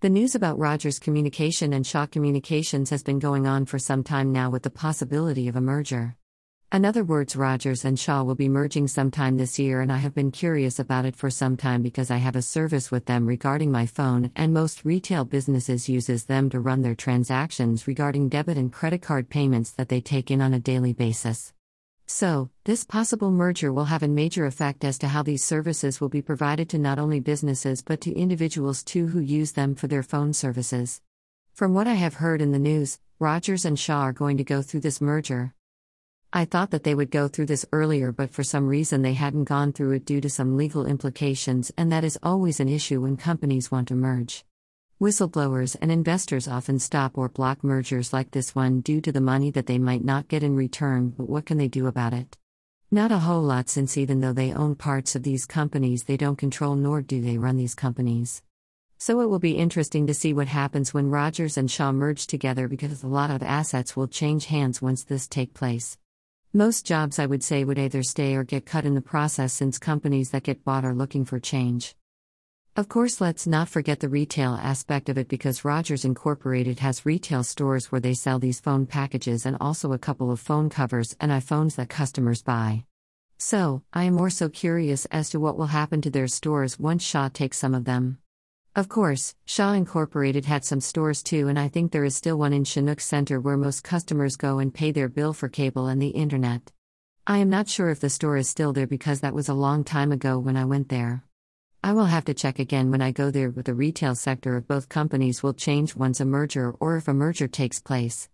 The news about Rogers Communication and Shaw Communications has been going on for some time now with the possibility of a merger. In other words, Rogers and Shaw will be merging sometime this year, and I have been curious about it for some time because I have a service with them regarding my phone, and most retail businesses uses them to run their transactions regarding debit and credit card payments that they take in on a daily basis. So, this possible merger will have a major effect as to how these services will be provided to not only businesses but to individuals too who use them for their phone services. From what I have heard in the news, Rogers and Shaw are going to go through this merger. I thought that they would go through this earlier, but for some reason they hadn't gone through it due to some legal implications, and that is always an issue when companies want to merge. Whistleblowers and investors often stop or block mergers like this one due to the money that they might not get in return, but what can they do about it? Not a whole lot, since even though they own parts of these companies, they don't control nor do they run these companies. So it will be interesting to see what happens when Rogers and Shaw merge together because a lot of assets will change hands once this take place. Most jobs I would say would either stay or get cut in the process since companies that get bought are looking for change. Of course, let's not forget the retail aspect of it because Rogers Incorporated has retail stores where they sell these phone packages and also a couple of phone covers and iPhones that customers buy. So, I am more so curious as to what will happen to their stores once Shaw takes some of them. Of course, Shaw Incorporated had some stores too, and I think there is still one in Chinook Center where most customers go and pay their bill for cable and the internet. I am not sure if the store is still there because that was a long time ago when I went there. I will have to check again when I go there, but the retail sector of both companies will change once a merger or if a merger takes place.